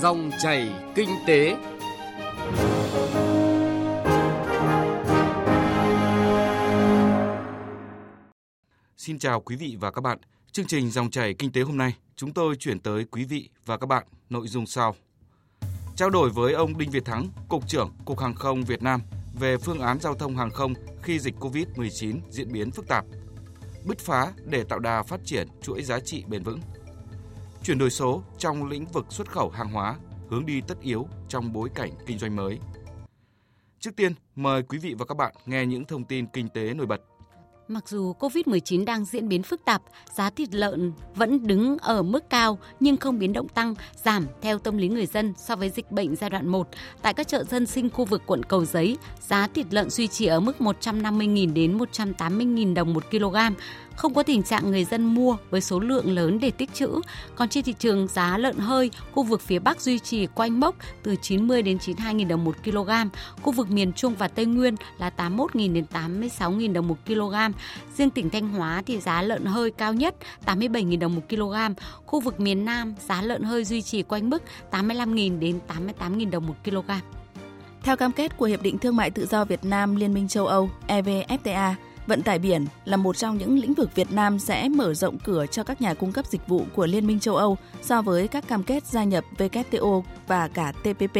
Dòng chảy kinh tế. Xin chào quý vị và các bạn. Chương trình Dòng chảy kinh tế hôm nay, chúng tôi chuyển tới quý vị và các bạn nội dung sau. Trao đổi với ông Đinh Việt Thắng, Cục trưởng Cục Hàng không Việt Nam về phương án giao thông hàng không khi dịch COVID-19 diễn biến phức tạp. Bứt phá để tạo đà phát triển chuỗi giá trị bền vững. Chuyển đổi số trong lĩnh vực xuất khẩu hàng hóa, hướng đi tất yếu trong bối cảnh kinh doanh mới. Trước tiên, mời quý vị và các bạn nghe những thông tin kinh tế nổi bật. Mặc dù COVID-19 đang diễn biến phức tạp, giá thịt lợn vẫn đứng ở mức cao nhưng không biến động tăng, giảm theo tâm lý người dân so với dịch bệnh giai đoạn 1. Tại các chợ dân sinh khu vực quận Cầu Giấy, giá thịt lợn duy trì ở mức 150.000 đến 180.000 đồng một kg, không có tình trạng người dân mua với số lượng lớn để tích trữ. Còn trên thị trường giá lợn hơi, khu vực phía Bắc duy trì quanh mốc từ 90 đến 92.000 đồng một kg, khu vực miền Trung và Tây Nguyên là 81.000 đến 86.000 đồng một kg. Riêng tỉnh Thanh Hóa thì giá lợn hơi cao nhất 87.000 đồng một kg. Khu vực miền Nam giá lợn hơi duy trì quanh mức 85.000 đến 88.000 đồng một kg. Theo cam kết của Hiệp định Thương mại Tự do Việt Nam Liên minh châu Âu EVFTA, Vận tải biển là một trong những lĩnh vực Việt Nam sẽ mở rộng cửa cho các nhà cung cấp dịch vụ của Liên minh châu Âu so với các cam kết gia nhập WTO và cả TPP.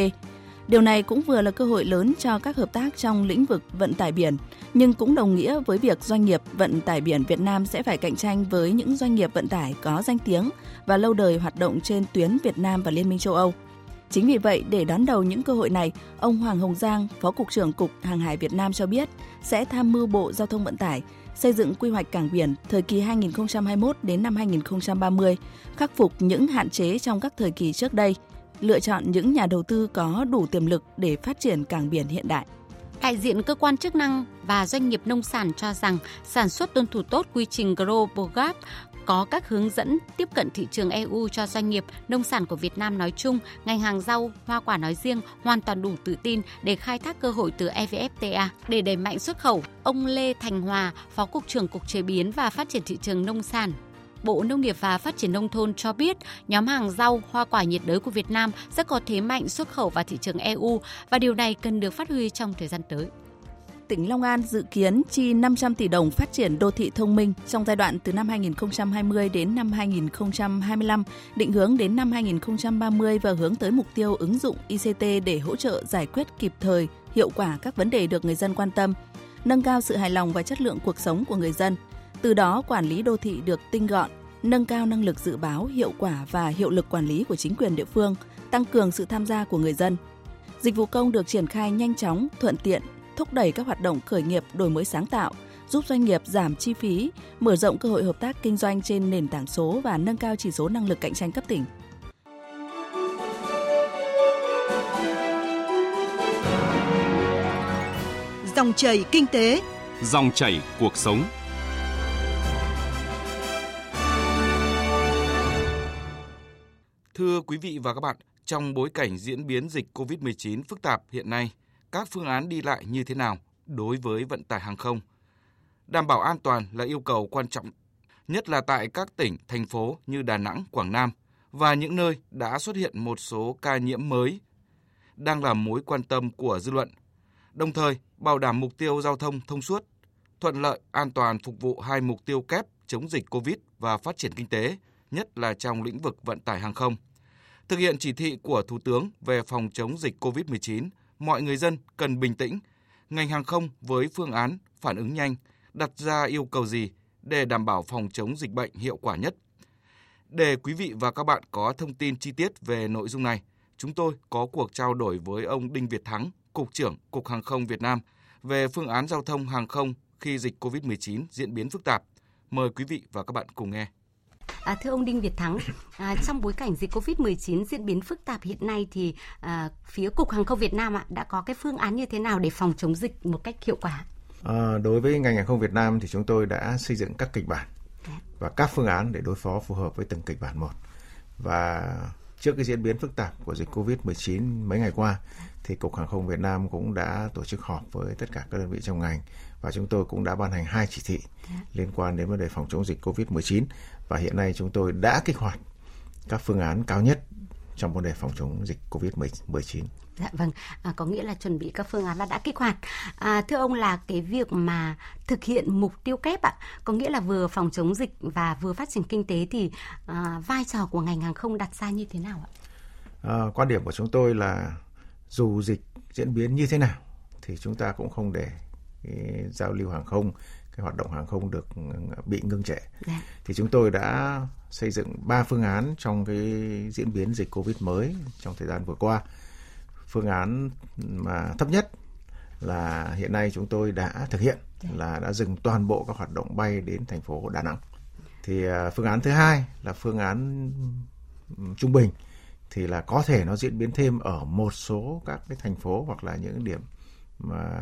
Điều này cũng vừa là cơ hội lớn cho các hợp tác trong lĩnh vực vận tải biển, nhưng cũng đồng nghĩa với việc doanh nghiệp vận tải biển Việt Nam sẽ phải cạnh tranh với những doanh nghiệp vận tải có danh tiếng và lâu đời hoạt động trên tuyến Việt Nam và Liên minh châu Âu. Chính vì vậy, để đón đầu những cơ hội này, ông Hoàng Hồng Giang, Phó Cục trưởng Cục Hàng hải Việt Nam cho biết sẽ tham mưu Bộ Giao thông Vận tải xây dựng quy hoạch cảng biển thời kỳ 2021 đến năm 2030, khắc phục những hạn chế trong các thời kỳ trước đây, lựa chọn những nhà đầu tư có đủ tiềm lực để phát triển cảng biển hiện đại. Đại diện cơ quan chức năng và doanh nghiệp nông sản cho rằng sản xuất tuân thủ tốt quy trình Global Gap có các hướng dẫn tiếp cận thị trường EU cho doanh nghiệp nông sản của Việt Nam nói chung, ngành hàng rau, hoa quả nói riêng hoàn toàn đủ tự tin để khai thác cơ hội từ EVFTA để đẩy mạnh xuất khẩu. Ông Lê Thành Hòa, Phó cục trưởng Cục Chế biến và Phát triển thị trường nông sản Bộ Nông nghiệp và Phát triển Nông thôn cho biết nhóm hàng rau, hoa quả nhiệt đới của Việt Nam sẽ có thế mạnh xuất khẩu vào thị trường EU và điều này cần được phát huy trong thời gian tới tỉnh Long An dự kiến chi 500 tỷ đồng phát triển đô thị thông minh trong giai đoạn từ năm 2020 đến năm 2025, định hướng đến năm 2030 và hướng tới mục tiêu ứng dụng ICT để hỗ trợ giải quyết kịp thời, hiệu quả các vấn đề được người dân quan tâm, nâng cao sự hài lòng và chất lượng cuộc sống của người dân. Từ đó, quản lý đô thị được tinh gọn, nâng cao năng lực dự báo, hiệu quả và hiệu lực quản lý của chính quyền địa phương, tăng cường sự tham gia của người dân. Dịch vụ công được triển khai nhanh chóng, thuận tiện, thúc đẩy các hoạt động khởi nghiệp đổi mới sáng tạo, giúp doanh nghiệp giảm chi phí, mở rộng cơ hội hợp tác kinh doanh trên nền tảng số và nâng cao chỉ số năng lực cạnh tranh cấp tỉnh. Dòng chảy kinh tế, dòng chảy cuộc sống. Thưa quý vị và các bạn, trong bối cảnh diễn biến dịch COVID-19 phức tạp hiện nay, các phương án đi lại như thế nào đối với vận tải hàng không. Đảm bảo an toàn là yêu cầu quan trọng, nhất là tại các tỉnh, thành phố như Đà Nẵng, Quảng Nam và những nơi đã xuất hiện một số ca nhiễm mới đang là mối quan tâm của dư luận. Đồng thời, bảo đảm mục tiêu giao thông thông suốt, thuận lợi, an toàn phục vụ hai mục tiêu kép chống dịch Covid và phát triển kinh tế, nhất là trong lĩnh vực vận tải hàng không. Thực hiện chỉ thị của Thủ tướng về phòng chống dịch COVID-19 mọi người dân cần bình tĩnh. Ngành hàng không với phương án phản ứng nhanh đặt ra yêu cầu gì để đảm bảo phòng chống dịch bệnh hiệu quả nhất. Để quý vị và các bạn có thông tin chi tiết về nội dung này, chúng tôi có cuộc trao đổi với ông Đinh Việt Thắng, Cục trưởng Cục Hàng không Việt Nam về phương án giao thông hàng không khi dịch COVID-19 diễn biến phức tạp. Mời quý vị và các bạn cùng nghe. À, thưa ông Đinh Việt Thắng, à, trong bối cảnh dịch Covid-19 diễn biến phức tạp hiện nay thì à, phía Cục Hàng không Việt Nam ạ đã có cái phương án như thế nào để phòng chống dịch một cách hiệu quả? À, đối với ngành hàng không Việt Nam thì chúng tôi đã xây dựng các kịch bản dạ. và các phương án để đối phó phù hợp với từng kịch bản một. Và trước cái diễn biến phức tạp của dịch Covid-19 mấy ngày qua, thì Cục Hàng không Việt Nam cũng đã tổ chức họp với tất cả các đơn vị trong ngành và chúng tôi cũng đã ban hành hai chỉ thị liên quan đến vấn đề phòng chống dịch Covid-19 và hiện nay chúng tôi đã kích hoạt các phương án cao nhất trong vấn đề phòng chống dịch COVID-19. Dạ vâng, à, có nghĩa là chuẩn bị các phương án là đã kích hoạt. À, thưa ông là cái việc mà thực hiện mục tiêu kép ạ, có nghĩa là vừa phòng chống dịch và vừa phát triển kinh tế thì à, vai trò của ngành hàng không đặt ra như thế nào ạ? À, quan điểm của chúng tôi là dù dịch diễn biến như thế nào thì chúng ta cũng không để cái giao lưu hàng không cái hoạt động hàng không được bị ngưng trệ dạ. thì chúng tôi đã xây dựng ba phương án trong cái diễn biến dịch covid mới trong thời gian vừa qua phương án mà thấp nhất là hiện nay chúng tôi đã thực hiện dạ. là đã dừng toàn bộ các hoạt động bay đến thành phố Đà Nẵng thì à, phương án thứ hai là phương án trung bình thì là có thể nó diễn biến thêm ở một số các cái thành phố hoặc là những điểm mà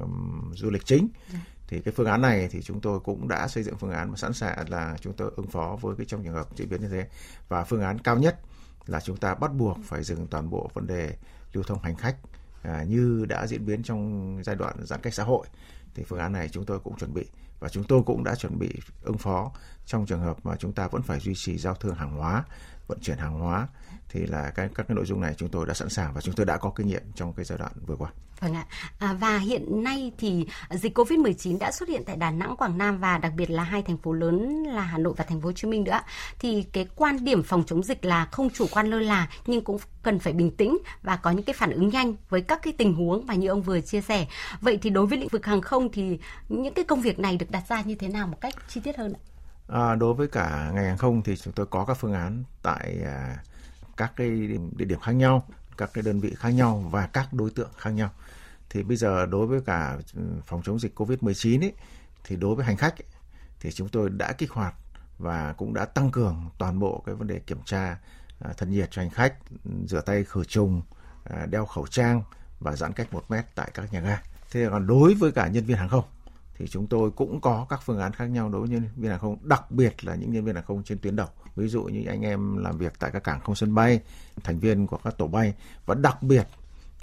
um, du lịch chính dạ thì cái phương án này thì chúng tôi cũng đã xây dựng phương án mà sẵn sàng là chúng tôi ứng phó với cái trong trường hợp diễn biến như thế. Và phương án cao nhất là chúng ta bắt buộc phải dừng toàn bộ vấn đề lưu thông hành khách à, như đã diễn biến trong giai đoạn giãn cách xã hội. Thì phương án này chúng tôi cũng chuẩn bị và chúng tôi cũng đã chuẩn bị ứng phó trong trường hợp mà chúng ta vẫn phải duy trì giao thương hàng hóa vận chuyển hàng hóa thì là cái các cái nội dung này chúng tôi đã sẵn sàng và chúng tôi đã có kinh nghiệm trong cái giai đoạn vừa qua. Vâng ạ. À, và hiện nay thì dịch Covid-19 đã xuất hiện tại Đà Nẵng, Quảng Nam và đặc biệt là hai thành phố lớn là Hà Nội và thành phố Hồ Chí Minh nữa. Thì cái quan điểm phòng chống dịch là không chủ quan lơ là nhưng cũng cần phải bình tĩnh và có những cái phản ứng nhanh với các cái tình huống mà như ông vừa chia sẻ. Vậy thì đối với lĩnh vực hàng không thì những cái công việc này được đặt ra như thế nào một cách chi tiết hơn ạ? À, đối với cả ngành hàng không thì chúng tôi có các phương án tại à, các cái địa điểm khác nhau, các cái đơn vị khác nhau và các đối tượng khác nhau. Thì bây giờ đối với cả ừ, phòng chống dịch Covid-19 ấy, thì đối với hành khách ấy, thì chúng tôi đã kích hoạt và cũng đã tăng cường toàn bộ cái vấn đề kiểm tra à, thân nhiệt cho hành khách, ừ, rửa tay khử trùng, à, đeo khẩu trang và giãn cách một mét tại các nhà ga. Thế còn đối với cả nhân viên hàng không thì chúng tôi cũng có các phương án khác nhau đối với nhân viên hàng không, đặc biệt là những nhân viên hàng không trên tuyến đầu. Ví dụ như anh em làm việc tại các cảng không sân bay, thành viên của các tổ bay và đặc biệt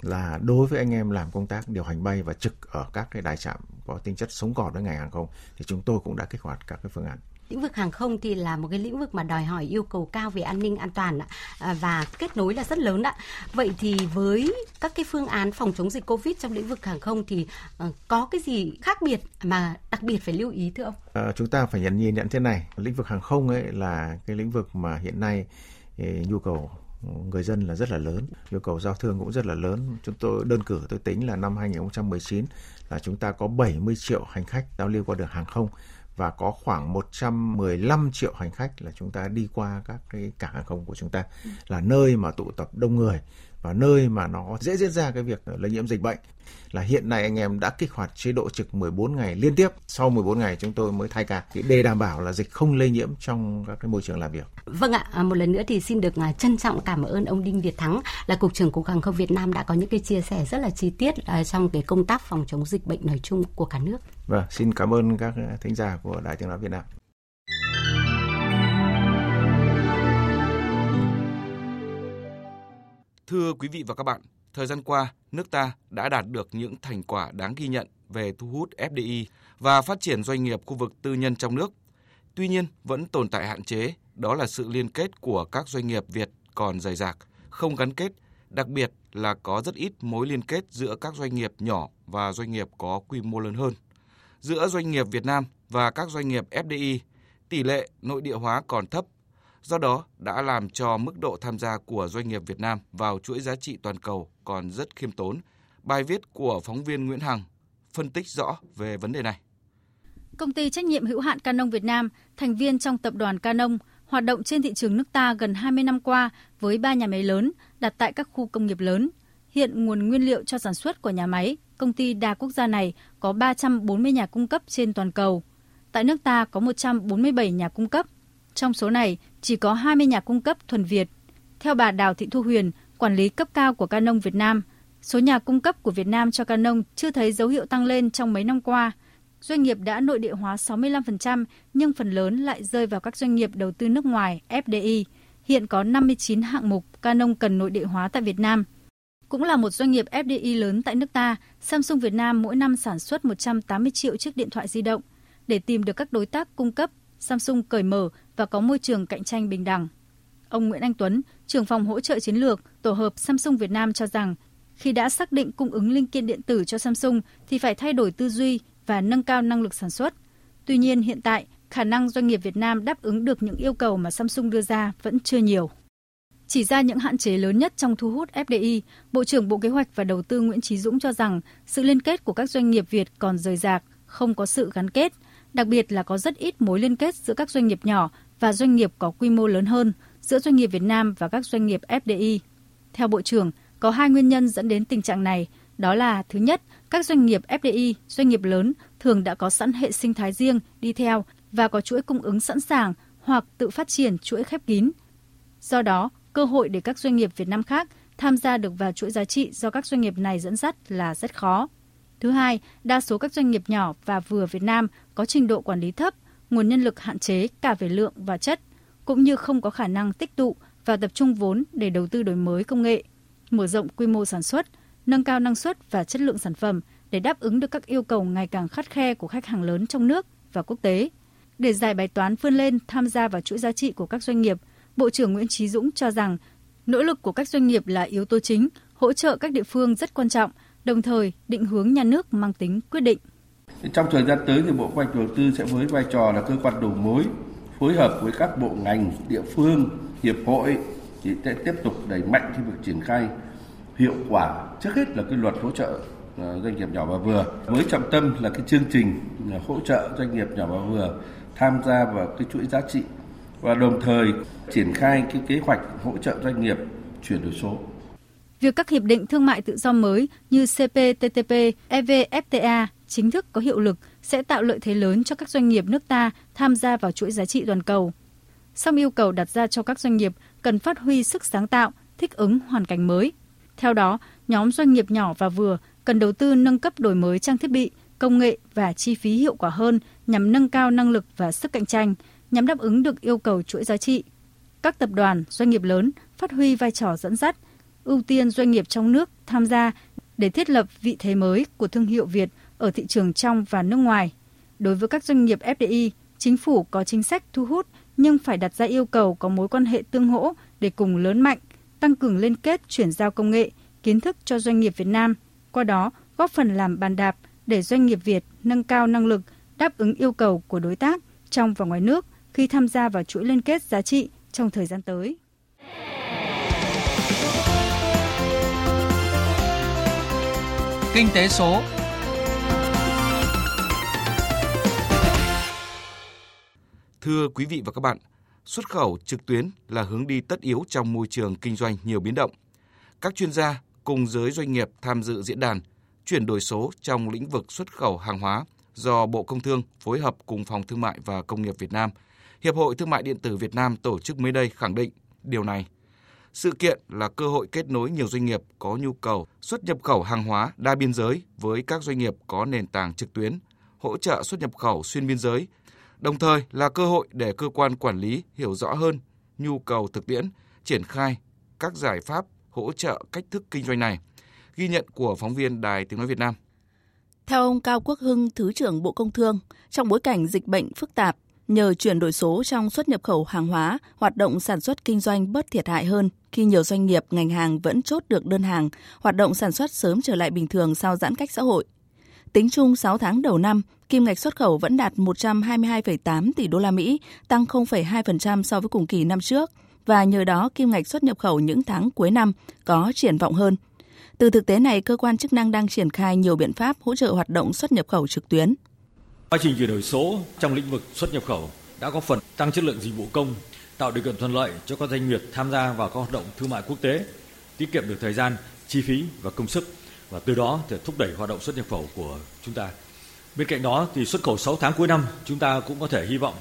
là đối với anh em làm công tác điều hành bay và trực ở các cái đài trạm có tính chất sống còn với ngành hàng không thì chúng tôi cũng đã kích hoạt các cái phương án. Lĩnh vực hàng không thì là một cái lĩnh vực mà đòi hỏi yêu cầu cao về an ninh an toàn à, và kết nối là rất lớn ạ. Vậy thì với các cái phương án phòng chống dịch Covid trong lĩnh vực hàng không thì ờ, có cái gì khác biệt mà đặc biệt phải lưu ý thưa ông? À, chúng ta phải nhận nhìn nhận thế này, lĩnh vực hàng không ấy là cái lĩnh vực mà hiện nay ờ, nhu cầu người dân là rất là lớn, nhu cầu giao thương cũng rất là lớn. Chúng tôi đơn cử tôi tính là năm 2019 là chúng ta có 70 triệu hành khách giao lưu qua đường hàng không và có khoảng 115 triệu hành khách là chúng ta đi qua các cái cảng hàng không của chúng ta. Là nơi mà tụ tập đông người và nơi mà nó dễ diễn ra cái việc lây nhiễm dịch bệnh là hiện nay anh em đã kích hoạt chế độ trực 14 ngày liên tiếp. Sau 14 ngày chúng tôi mới thay ca để đảm bảo là dịch không lây nhiễm trong các cái môi trường làm việc. Vâng ạ, à, một lần nữa thì xin được à, trân trọng cảm ơn ông Đinh Việt Thắng là cục trưởng cục hàng không Việt Nam đã có những cái chia sẻ rất là chi tiết à, trong cái công tác phòng chống dịch bệnh nói chung của cả nước. Vâng, xin cảm ơn các thính giả của Đài Tiếng nói Việt Nam. Thưa quý vị và các bạn, thời gian qua, nước ta đã đạt được những thành quả đáng ghi nhận về thu hút FDI và phát triển doanh nghiệp khu vực tư nhân trong nước. Tuy nhiên, vẫn tồn tại hạn chế, đó là sự liên kết của các doanh nghiệp Việt còn dày dạc, không gắn kết, đặc biệt là có rất ít mối liên kết giữa các doanh nghiệp nhỏ và doanh nghiệp có quy mô lớn hơn. Giữa doanh nghiệp Việt Nam và các doanh nghiệp FDI, tỷ lệ nội địa hóa còn thấp Do đó đã làm cho mức độ tham gia của doanh nghiệp Việt Nam vào chuỗi giá trị toàn cầu còn rất khiêm tốn. Bài viết của phóng viên Nguyễn Hằng phân tích rõ về vấn đề này. Công ty trách nhiệm hữu hạn Canon Việt Nam, thành viên trong tập đoàn Canon, hoạt động trên thị trường nước ta gần 20 năm qua với 3 nhà máy lớn đặt tại các khu công nghiệp lớn. Hiện nguồn nguyên liệu cho sản xuất của nhà máy, công ty đa quốc gia này có 340 nhà cung cấp trên toàn cầu. Tại nước ta có 147 nhà cung cấp, trong số này, chỉ có 20 nhà cung cấp thuần Việt. Theo bà Đào Thị Thu Huyền, quản lý cấp cao của Canon Việt Nam, số nhà cung cấp của Việt Nam cho Canon chưa thấy dấu hiệu tăng lên trong mấy năm qua. Doanh nghiệp đã nội địa hóa 65%, nhưng phần lớn lại rơi vào các doanh nghiệp đầu tư nước ngoài, FDI. Hiện có 59 hạng mục Canon cần nội địa hóa tại Việt Nam. Cũng là một doanh nghiệp FDI lớn tại nước ta, Samsung Việt Nam mỗi năm sản xuất 180 triệu chiếc điện thoại di động. Để tìm được các đối tác cung cấp, Samsung cởi mở và có môi trường cạnh tranh bình đẳng. Ông Nguyễn Anh Tuấn, trưởng phòng hỗ trợ chiến lược, tổ hợp Samsung Việt Nam cho rằng khi đã xác định cung ứng linh kiện điện tử cho Samsung thì phải thay đổi tư duy và nâng cao năng lực sản xuất. Tuy nhiên hiện tại, khả năng doanh nghiệp Việt Nam đáp ứng được những yêu cầu mà Samsung đưa ra vẫn chưa nhiều. Chỉ ra những hạn chế lớn nhất trong thu hút FDI, Bộ trưởng Bộ Kế hoạch và Đầu tư Nguyễn Trí Dũng cho rằng sự liên kết của các doanh nghiệp Việt còn rời rạc, không có sự gắn kết, đặc biệt là có rất ít mối liên kết giữa các doanh nghiệp nhỏ và doanh nghiệp có quy mô lớn hơn, giữa doanh nghiệp Việt Nam và các doanh nghiệp FDI. Theo Bộ trưởng, có hai nguyên nhân dẫn đến tình trạng này, đó là thứ nhất, các doanh nghiệp FDI, doanh nghiệp lớn thường đã có sẵn hệ sinh thái riêng đi theo và có chuỗi cung ứng sẵn sàng hoặc tự phát triển chuỗi khép kín. Do đó, cơ hội để các doanh nghiệp Việt Nam khác tham gia được vào chuỗi giá trị do các doanh nghiệp này dẫn dắt là rất khó. Thứ hai, đa số các doanh nghiệp nhỏ và vừa Việt Nam có trình độ quản lý thấp, nguồn nhân lực hạn chế cả về lượng và chất, cũng như không có khả năng tích tụ và tập trung vốn để đầu tư đổi mới công nghệ, mở rộng quy mô sản xuất, nâng cao năng suất và chất lượng sản phẩm để đáp ứng được các yêu cầu ngày càng khắt khe của khách hàng lớn trong nước và quốc tế. Để giải bài toán vươn lên tham gia vào chuỗi giá trị của các doanh nghiệp, Bộ trưởng Nguyễn Trí Dũng cho rằng nỗ lực của các doanh nghiệp là yếu tố chính, hỗ trợ các địa phương rất quan trọng, đồng thời định hướng nhà nước mang tính quyết định. Trong thời gian tới thì Bộ Kế hoạch Đầu tư sẽ với vai trò là cơ quan đầu mối phối hợp với các bộ ngành, địa phương, hiệp hội thì sẽ tiếp tục đẩy mạnh cái việc triển khai hiệu quả trước hết là cái luật hỗ trợ ờ, doanh nghiệp nhỏ và vừa với trọng tâm là cái chương trình hỗ trợ doanh nghiệp nhỏ và vừa tham gia vào cái chuỗi giá trị và đồng thời triển khai cái kế hoạch hỗ trợ doanh nghiệp chuyển đổi số. Việc các hiệp định thương mại tự do mới như CPTPP, EVFTA chính thức có hiệu lực sẽ tạo lợi thế lớn cho các doanh nghiệp nước ta tham gia vào chuỗi giá trị toàn cầu. Song yêu cầu đặt ra cho các doanh nghiệp cần phát huy sức sáng tạo, thích ứng hoàn cảnh mới. Theo đó, nhóm doanh nghiệp nhỏ và vừa cần đầu tư nâng cấp đổi mới trang thiết bị, công nghệ và chi phí hiệu quả hơn nhằm nâng cao năng lực và sức cạnh tranh, nhằm đáp ứng được yêu cầu chuỗi giá trị. Các tập đoàn, doanh nghiệp lớn phát huy vai trò dẫn dắt, ưu tiên doanh nghiệp trong nước tham gia để thiết lập vị thế mới của thương hiệu Việt ở thị trường trong và nước ngoài. Đối với các doanh nghiệp FDI, chính phủ có chính sách thu hút nhưng phải đặt ra yêu cầu có mối quan hệ tương hỗ để cùng lớn mạnh, tăng cường liên kết chuyển giao công nghệ, kiến thức cho doanh nghiệp Việt Nam, qua đó góp phần làm bàn đạp để doanh nghiệp Việt nâng cao năng lực đáp ứng yêu cầu của đối tác trong và ngoài nước khi tham gia vào chuỗi liên kết giá trị trong thời gian tới. Kinh tế số Thưa quý vị và các bạn, xuất khẩu trực tuyến là hướng đi tất yếu trong môi trường kinh doanh nhiều biến động. Các chuyên gia cùng giới doanh nghiệp tham dự diễn đàn chuyển đổi số trong lĩnh vực xuất khẩu hàng hóa do Bộ Công Thương phối hợp cùng Phòng Thương mại và Công nghiệp Việt Nam, Hiệp hội Thương mại điện tử Việt Nam tổ chức mới đây khẳng định điều này. Sự kiện là cơ hội kết nối nhiều doanh nghiệp có nhu cầu xuất nhập khẩu hàng hóa đa biên giới với các doanh nghiệp có nền tảng trực tuyến, hỗ trợ xuất nhập khẩu xuyên biên giới đồng thời là cơ hội để cơ quan quản lý hiểu rõ hơn nhu cầu thực tiễn, triển khai các giải pháp hỗ trợ cách thức kinh doanh này. Ghi nhận của phóng viên Đài Tiếng Nói Việt Nam. Theo ông Cao Quốc Hưng, Thứ trưởng Bộ Công Thương, trong bối cảnh dịch bệnh phức tạp, nhờ chuyển đổi số trong xuất nhập khẩu hàng hóa, hoạt động sản xuất kinh doanh bớt thiệt hại hơn khi nhiều doanh nghiệp ngành hàng vẫn chốt được đơn hàng, hoạt động sản xuất sớm trở lại bình thường sau giãn cách xã hội. Tính chung 6 tháng đầu năm, kim ngạch xuất khẩu vẫn đạt 122,8 tỷ đô la Mỹ, tăng 0,2% so với cùng kỳ năm trước và nhờ đó kim ngạch xuất nhập khẩu những tháng cuối năm có triển vọng hơn. Từ thực tế này, cơ quan chức năng đang triển khai nhiều biện pháp hỗ trợ hoạt động xuất nhập khẩu trực tuyến. Quá trình chuyển đổi số trong lĩnh vực xuất nhập khẩu đã có phần tăng chất lượng dịch vụ công, tạo điều kiện thuận lợi cho các doanh nghiệp tham gia vào các hoạt động thương mại quốc tế, tiết kiệm được thời gian, chi phí và công sức và từ đó để thúc đẩy hoạt động xuất nhập khẩu của chúng ta. Bên cạnh đó thì xuất khẩu 6 tháng cuối năm chúng ta cũng có thể hy vọng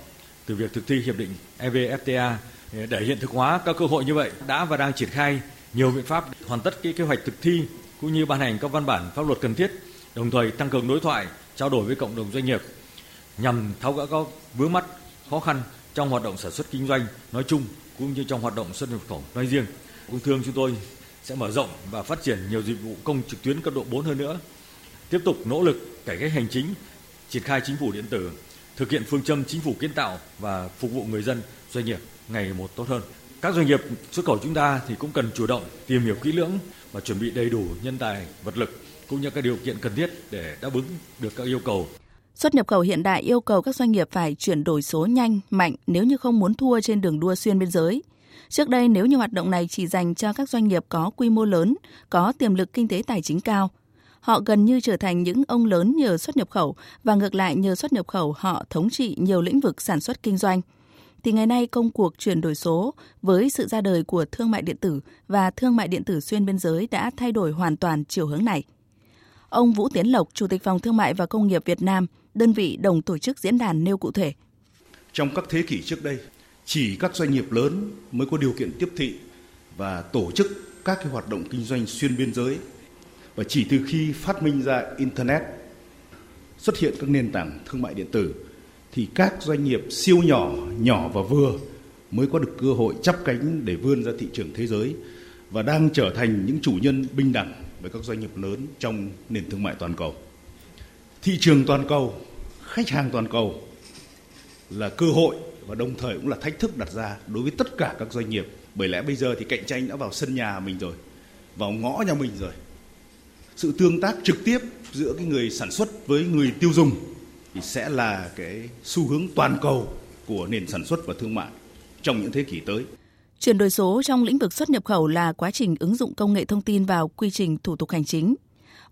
từ việc thực thi hiệp định EVFTA ừ, để hiện thực hóa các cơ hội như vậy đã và đang triển khai nhiều biện pháp hoàn tất cái kế hoạch thực thi cũng như ban hành các văn bản pháp luật cần thiết, đồng thời tăng cường đối thoại, trao đổi với cộng đồng doanh nghiệp nhằm tháo gỡ các vướng mắt khó khăn trong hoạt động sản xuất kinh doanh nói chung cũng như trong hoạt động xuất nhập khẩu nói riêng. Công thương chúng tôi sẽ mở rộng và phát triển nhiều dịch vụ công trực tuyến cấp độ 4 hơn nữa. Tiếp tục nỗ lực cải cách hành chính, triển khai chính phủ điện tử, thực hiện phương châm chính phủ kiến tạo và phục vụ người dân, doanh nghiệp ngày một tốt hơn. Các doanh nghiệp xuất khẩu chúng ta thì cũng cần chủ động tìm hiểu kỹ lưỡng và chuẩn bị đầy đủ nhân tài, vật lực cũng như các điều kiện cần thiết để đáp ứng được các yêu cầu. Xuất nhập khẩu hiện đại yêu cầu các doanh nghiệp phải chuyển đổi số nhanh, mạnh nếu như không muốn thua trên đường đua xuyên biên giới. Trước đây nếu như hoạt động này chỉ dành cho các doanh nghiệp có quy mô lớn, có tiềm lực kinh tế tài chính cao, họ gần như trở thành những ông lớn nhờ xuất nhập khẩu và ngược lại nhờ xuất nhập khẩu họ thống trị nhiều lĩnh vực sản xuất kinh doanh. Thì ngày nay công cuộc chuyển đổi số với sự ra đời của thương mại điện tử và thương mại điện tử xuyên biên giới đã thay đổi hoàn toàn chiều hướng này. Ông Vũ Tiến Lộc, Chủ tịch Phòng Thương mại và Công nghiệp Việt Nam, đơn vị đồng tổ chức diễn đàn nêu cụ thể. Trong các thế kỷ trước đây, chỉ các doanh nghiệp lớn mới có điều kiện tiếp thị và tổ chức các cái hoạt động kinh doanh xuyên biên giới. Và chỉ từ khi phát minh ra internet xuất hiện các nền tảng thương mại điện tử thì các doanh nghiệp siêu nhỏ, nhỏ và vừa mới có được cơ hội chắp cánh để vươn ra thị trường thế giới và đang trở thành những chủ nhân bình đẳng với các doanh nghiệp lớn trong nền thương mại toàn cầu. Thị trường toàn cầu, khách hàng toàn cầu là cơ hội và đồng thời cũng là thách thức đặt ra đối với tất cả các doanh nghiệp. Bởi lẽ bây giờ thì cạnh tranh đã vào sân nhà mình rồi, vào ngõ nhà mình rồi. Sự tương tác trực tiếp giữa cái người sản xuất với người tiêu dùng thì sẽ là cái xu hướng toàn cầu của nền sản xuất và thương mại trong những thế kỷ tới. Chuyển đổi số trong lĩnh vực xuất nhập khẩu là quá trình ứng dụng công nghệ thông tin vào quy trình thủ tục hành chính.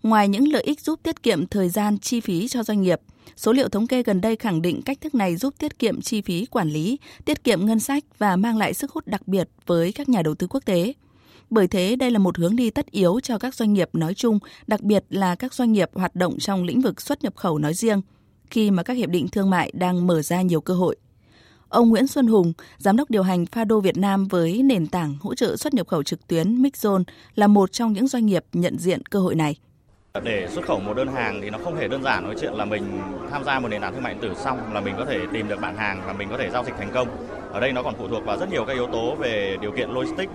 Ngoài những lợi ích giúp tiết kiệm thời gian, chi phí cho doanh nghiệp, số liệu thống kê gần đây khẳng định cách thức này giúp tiết kiệm chi phí quản lý, tiết kiệm ngân sách và mang lại sức hút đặc biệt với các nhà đầu tư quốc tế. Bởi thế, đây là một hướng đi tất yếu cho các doanh nghiệp nói chung, đặc biệt là các doanh nghiệp hoạt động trong lĩnh vực xuất nhập khẩu nói riêng, khi mà các hiệp định thương mại đang mở ra nhiều cơ hội. Ông Nguyễn Xuân Hùng, giám đốc điều hành Fado Việt Nam với nền tảng hỗ trợ xuất nhập khẩu trực tuyến Mixzone là một trong những doanh nghiệp nhận diện cơ hội này. Để xuất khẩu một đơn hàng thì nó không hề đơn giản nói chuyện là mình tham gia một nền tảng thương mại điện tử xong là mình có thể tìm được bạn hàng và mình có thể giao dịch thành công. Ở đây nó còn phụ thuộc vào rất nhiều các yếu tố về điều kiện logistics,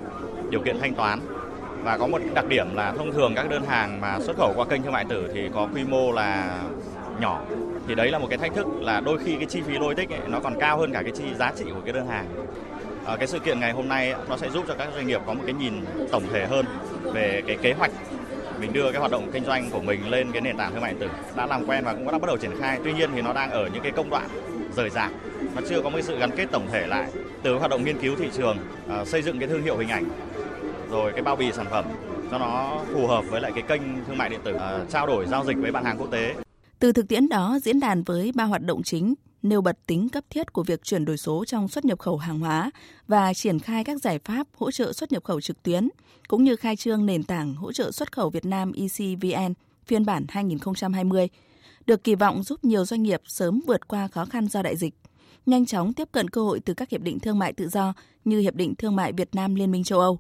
điều kiện thanh toán. Và có một đặc điểm là thông thường các đơn hàng mà xuất khẩu qua kênh thương mại điện tử thì có quy mô là nhỏ. Thì đấy là một cái thách thức là đôi khi cái chi phí logistics ấy, nó còn cao hơn cả cái chi giá trị của cái đơn hàng. À, cái sự kiện ngày hôm nay nó sẽ giúp cho các doanh nghiệp có một cái nhìn tổng thể hơn về cái kế hoạch mình đưa cái hoạt động kinh doanh của mình lên cái nền tảng thương mại điện tử đã làm quen và cũng đã bắt đầu triển khai. Tuy nhiên thì nó đang ở những cái công đoạn rời rạc. Nó chưa có một sự gắn kết tổng thể lại từ hoạt động nghiên cứu thị trường uh, xây dựng cái thương hiệu hình ảnh rồi cái bao bì sản phẩm cho nó phù hợp với lại cái kênh thương mại điện tử uh, trao đổi giao dịch với bạn hàng quốc tế. Từ thực tiễn đó, diễn đàn với ba hoạt động chính nêu bật tính cấp thiết của việc chuyển đổi số trong xuất nhập khẩu hàng hóa và triển khai các giải pháp hỗ trợ xuất nhập khẩu trực tuyến, cũng như khai trương nền tảng hỗ trợ xuất khẩu Việt Nam ECVN phiên bản 2020, được kỳ vọng giúp nhiều doanh nghiệp sớm vượt qua khó khăn do đại dịch, nhanh chóng tiếp cận cơ hội từ các hiệp định thương mại tự do như Hiệp định Thương mại Việt Nam Liên minh châu Âu.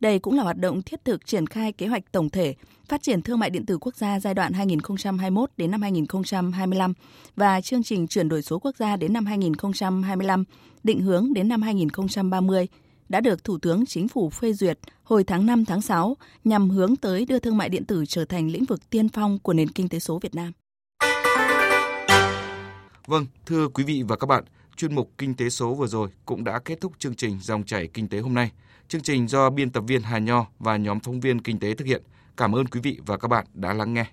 Đây cũng là hoạt động thiết thực triển khai kế hoạch tổng thể phát triển thương mại điện tử quốc gia giai đoạn 2021 đến năm 2025 và chương trình chuyển đổi số quốc gia đến năm 2025, định hướng đến năm 2030 đã được Thủ tướng Chính phủ phê duyệt hồi tháng 5 tháng 6 nhằm hướng tới đưa thương mại điện tử trở thành lĩnh vực tiên phong của nền kinh tế số Việt Nam. Vâng, thưa quý vị và các bạn, chuyên mục Kinh tế số vừa rồi cũng đã kết thúc chương trình Dòng chảy Kinh tế hôm nay. Chương trình do biên tập viên Hà Nho và nhóm phóng viên kinh tế thực hiện. Cảm ơn quý vị và các bạn đã lắng nghe.